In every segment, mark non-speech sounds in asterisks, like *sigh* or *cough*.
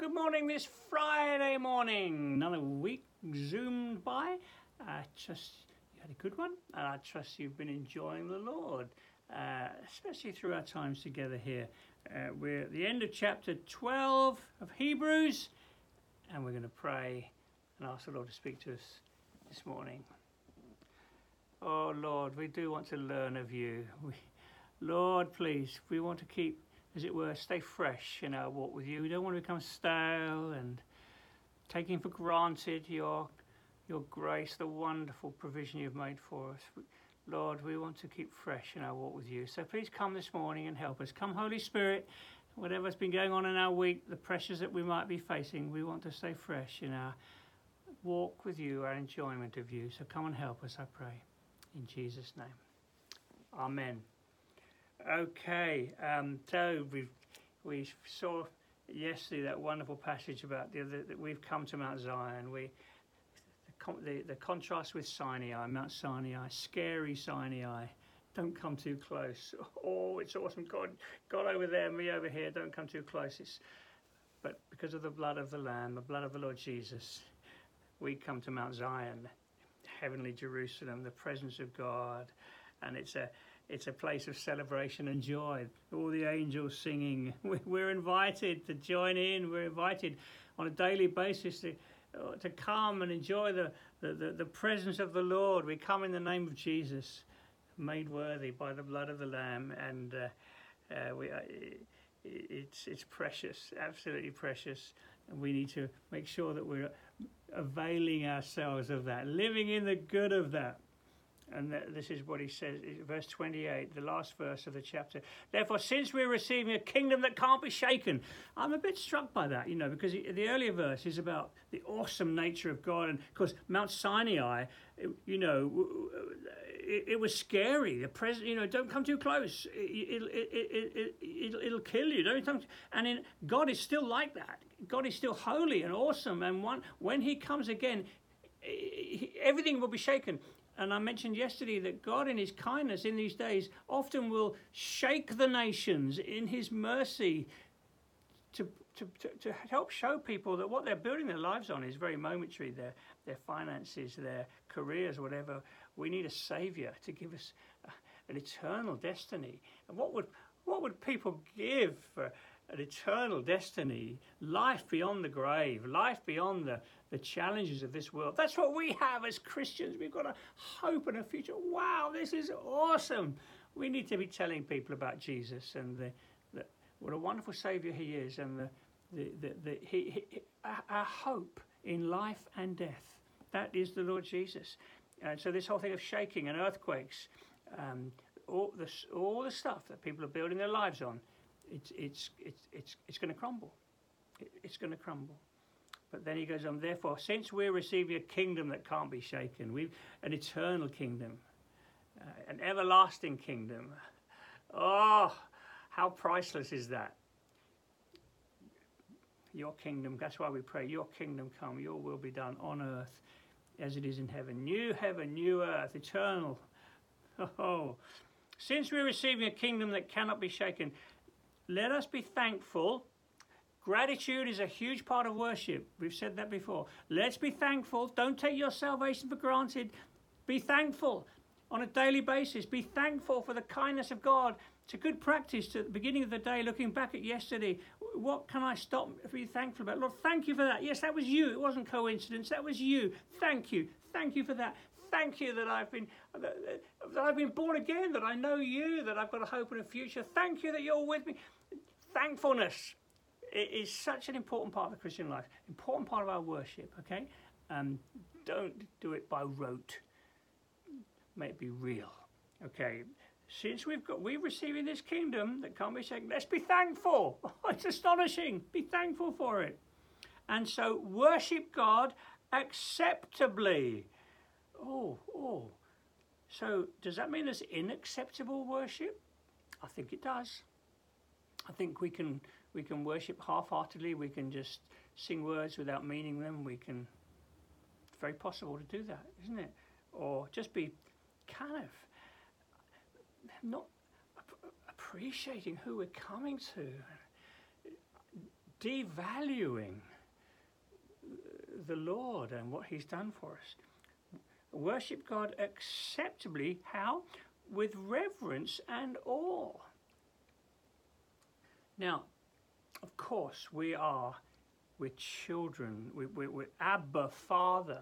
good morning this Friday morning. Another week zoomed by. I trust you had a good one, and I trust you've been enjoying the Lord, uh, especially through our times together here. Uh, we're at the end of chapter 12 of Hebrews, and we're going to pray and ask the Lord to speak to us this morning. Oh Lord, we do want to learn of you. We, Lord, please, we want to keep as it were, stay fresh in our walk with you. We don't want to become stale and taking for granted your your grace, the wonderful provision you've made for us. Lord, we want to keep fresh in our walk with you. So please come this morning and help us. Come, Holy Spirit, whatever's been going on in our week, the pressures that we might be facing, we want to stay fresh in our walk with you, our enjoyment of you. So come and help us, I pray. In Jesus' name. Amen. Okay, um, so we we saw yesterday that wonderful passage about the that we've come to Mount Zion. We the, the, the contrast with Sinai, Mount Sinai, scary Sinai. Don't come too close. *laughs* Oh, it's awesome. God, God over there, me over here. Don't come too close. It's, but because of the blood of the Lamb, the blood of the Lord Jesus, we come to Mount Zion, heavenly Jerusalem, the presence of God, and it's a it's a place of celebration and joy. All the angels singing. *laughs* We're invited to join in. We're invited on a daily basis to, uh, to come and enjoy the, the, the, presence of the Lord. We come in the name of Jesus, made worthy by the blood of the Lamb, and uh, uh, we, uh, it's, it's precious, absolutely precious. And we need to make sure that we're availing ourselves of that, living in the good of that. And this is what he says, verse 28, the last verse of the chapter. Therefore, since we're receiving a kingdom that can't be shaken, I'm a bit struck by that, you know, because the earlier verse is about the awesome nature of God. And of course, Mount Sinai, you know, it, was scary. The president, you know, don't come too close. It, it, it, it, will kill you. Don't come. And in, God is still like that. God is still holy and awesome. And one, when he comes again, everything will be shaken. And I mentioned yesterday that God, in His kindness in these days, often will shake the nations in His mercy to, to, to, to, help show people that what they're building their lives on is very momentary their, their finances, their careers, whatever. We need a Savior to give us an eternal destiny. And what would, what would people give for an eternal destiny, life beyond the grave, life beyond the, the challenges of this world. That's what we have as Christians. We've got a hope and a future. Wow, this is awesome. We need to be telling people about Jesus and the, the what a wonderful Savior He is and the, the, the, the he, he, our hope in life and death. That is the Lord Jesus. And so this whole thing of shaking and earthquakes, um, all, the, all the stuff that people are building their lives on, it's, it's, it's, it's, it's going to crumble. It, it's going to crumble. But then he goes on, therefore, since we're receiving a kingdom that can't be shaken, we've an eternal kingdom, uh, an everlasting kingdom. Oh, how priceless is that? Your kingdom, that's why we pray, your kingdom come, your will be done on earth as it is in heaven. New heaven, new earth, eternal. *laughs* Oh, since we're receiving a kingdom that cannot be shaken, let us be thankful. Gratitude is a huge part of worship. We've said that before. Let's be thankful. Don't take your salvation for granted. Be thankful on a daily basis. Be thankful for the kindness of God. It's a good practice to the beginning of the day, looking back at yesterday. What can I stop be thankful about? Lord, thank you for that. Yes, that was you. It wasn't coincidence. That was you. Thank you. Thank you for that thank you that I've been that, I've been born again, that I know you, that I've got a hope and a future. Thank you that you're with me. Thankfulness is such an important part of the Christian life, important part of our worship. Okay, um, don't do it by rote. Make it be real. Okay, since we've got we're receiving this kingdom that can't be shaken, let's be thankful. *laughs* it's astonishing. Be thankful for it, and so worship God acceptably oh, oh. So does that mean there's unacceptable worship? I think it does. I think we can we can worship half-heartedly. We can just sing words without meaning them. We can. It's very possible to do that, isn't it? Or just be kind of not appreciating who we're coming to. devaluing the Lord and what He's done for us. Worship God acceptably. How? With reverence and awe. Now, of course, we are, we're children. We, we, we're Abba Father.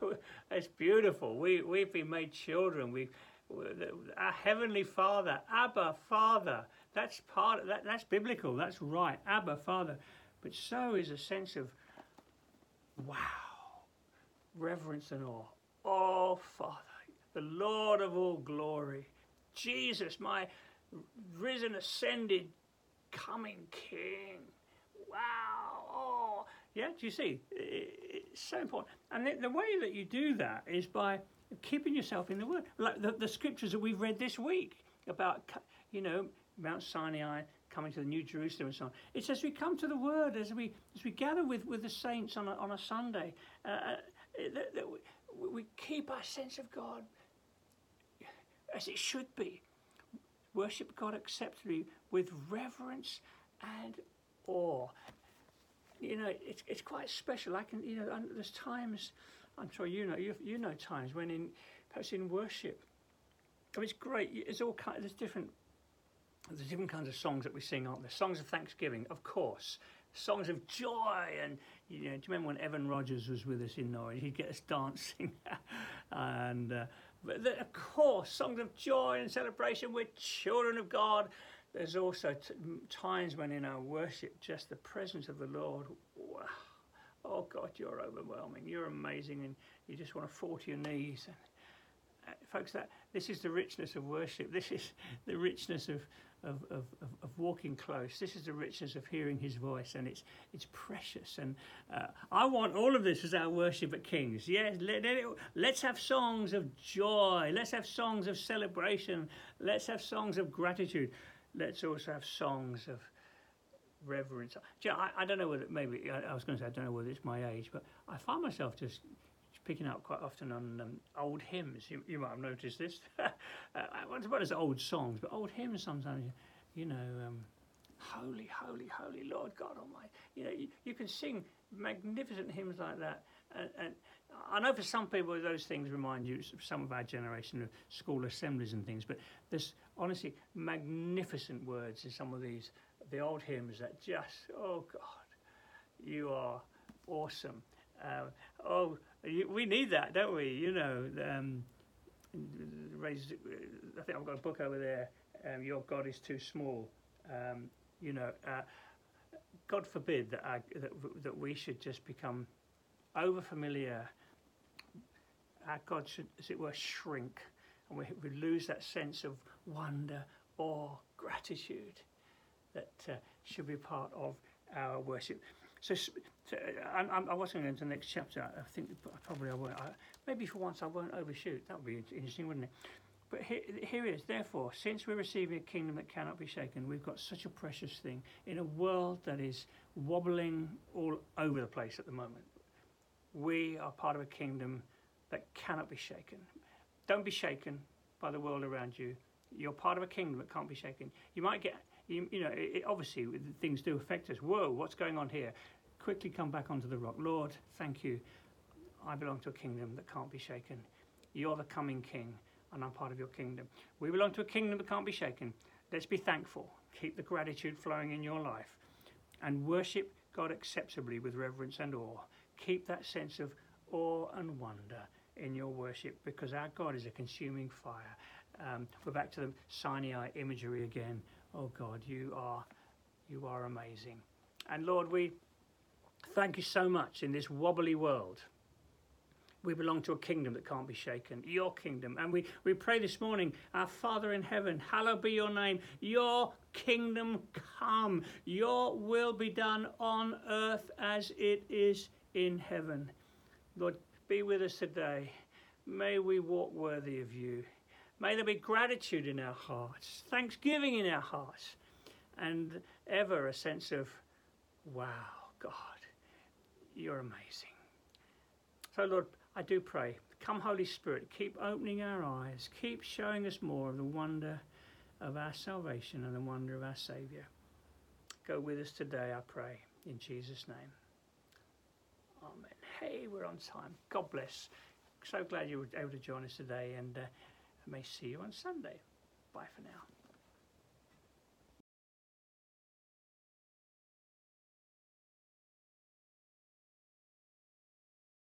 *laughs* it's beautiful. We, we've been made children. We, our Heavenly Father, Abba Father. That's part. Of, that, that's biblical. That's right. Abba Father. But so is a sense of wow, reverence and awe. Oh Father, the Lord of all glory, Jesus, my risen, ascended, coming King. Wow. Oh, yeah. Do you see? It's so important. And the, the way that you do that is by keeping yourself in the Word, like the, the scriptures that we've read this week about, you know, Mount Sinai, coming to the New Jerusalem and so on. It's as we come to the Word, as we as we gather with, with the saints on a, on a Sunday, uh, uh that, that we, we keep our sense of God as it should be. Worship God acceptably with reverence and awe. You know, it's, it's quite special. I can, you know, there's times, I'm sure you know, you, you know times when in, perhaps in worship, I mean, it's great. It's all kind. There's different there's different kinds of songs that we sing, aren't there? Songs of thanksgiving, of course. Songs of joy, and you know, do you remember when Evan Rogers was with us in Norwich? He'd get us dancing, *laughs* and uh, but the, of course, songs of joy and celebration. We're children of God. There's also t- times when in our worship, just the presence of the Lord. Wow. Oh God, you're overwhelming. You're amazing, and you just want to fall to your knees. And, uh, folks, that this is the richness of worship. This is the richness of of, of, of, walking close. This is the richness of hearing his voice, and it's, it's precious. And uh, I want all of this as our worship at King's. Yes, let, let let's have songs of joy. Let's have songs of celebration. Let's have songs of gratitude. Let's also have songs of reverence. I, I, don't know whether, maybe, I, I was going to say, I don't know whether it's my age, but I find myself just picking up quite often on um, old hymns. You, you, might have noticed this. *laughs* uh, well, about as old songs, but old hymns sometimes, you know, um, holy, holy, holy Lord God Almighty. You know, you, you can sing magnificent hymns like that. And, and, I know for some people those things remind you, of some of our generation, of school assemblies and things, but there's honestly magnificent words in some of these, the old hymns that just, oh God, you are awesome. Uh, oh, we need that, don't we? You know, um, raise, I think I've got a book over there. Um, Your God is too small. Um, you know, uh, God forbid that, I, that that we should just become over familiar. Our God should, as it were, shrink, and we, we lose that sense of wonder, awe, gratitude that uh, should be part of our worship. So, so uh, I'm, I wasn't going to the next chapter. I think probably I won't. I, maybe for once I won't overshoot. That would be interesting, wouldn't it? But here, here it is. Therefore, since we're receiving a kingdom that cannot be shaken, we've got such a precious thing in a world that is wobbling all over the place at the moment. We are part of a kingdom that cannot be shaken. Don't be shaken by the world around you. You're part of a kingdom that can't be shaken. You might get you, you know, it, obviously things do affect us. Whoa, what's going on here? Quickly come back onto the rock. Lord, thank you. I belong to a kingdom that can't be shaken. You're the coming king, and I'm part of your kingdom. We belong to a kingdom that can't be shaken. Let's be thankful. Keep the gratitude flowing in your life and worship God acceptably with reverence and awe. Keep that sense of awe and wonder in your worship because our God is a consuming fire. Um, we're back to the Sinai imagery again Oh God, you are, you are amazing. And Lord, we thank you so much in this wobbly world. We belong to a kingdom that can't be shaken, your kingdom. And we, we pray this morning, our Father in heaven, hallowed be your name. Your kingdom come. Your will be done on earth as it is in heaven. Lord, be with us today. May we walk worthy of you. May there be gratitude in our hearts, thanksgiving in our hearts, and ever a sense of, wow, God, you're amazing. So, Lord, I do pray, come, Holy Spirit, keep opening our eyes, keep showing us more of the wonder of our salvation and the wonder of our Saviour. Go with us today, I pray. in Jesus' name. Amen. Hey, we're on time. God bless. So glad you were able to join us today, and uh, I may see you on Sunday. Bye for now.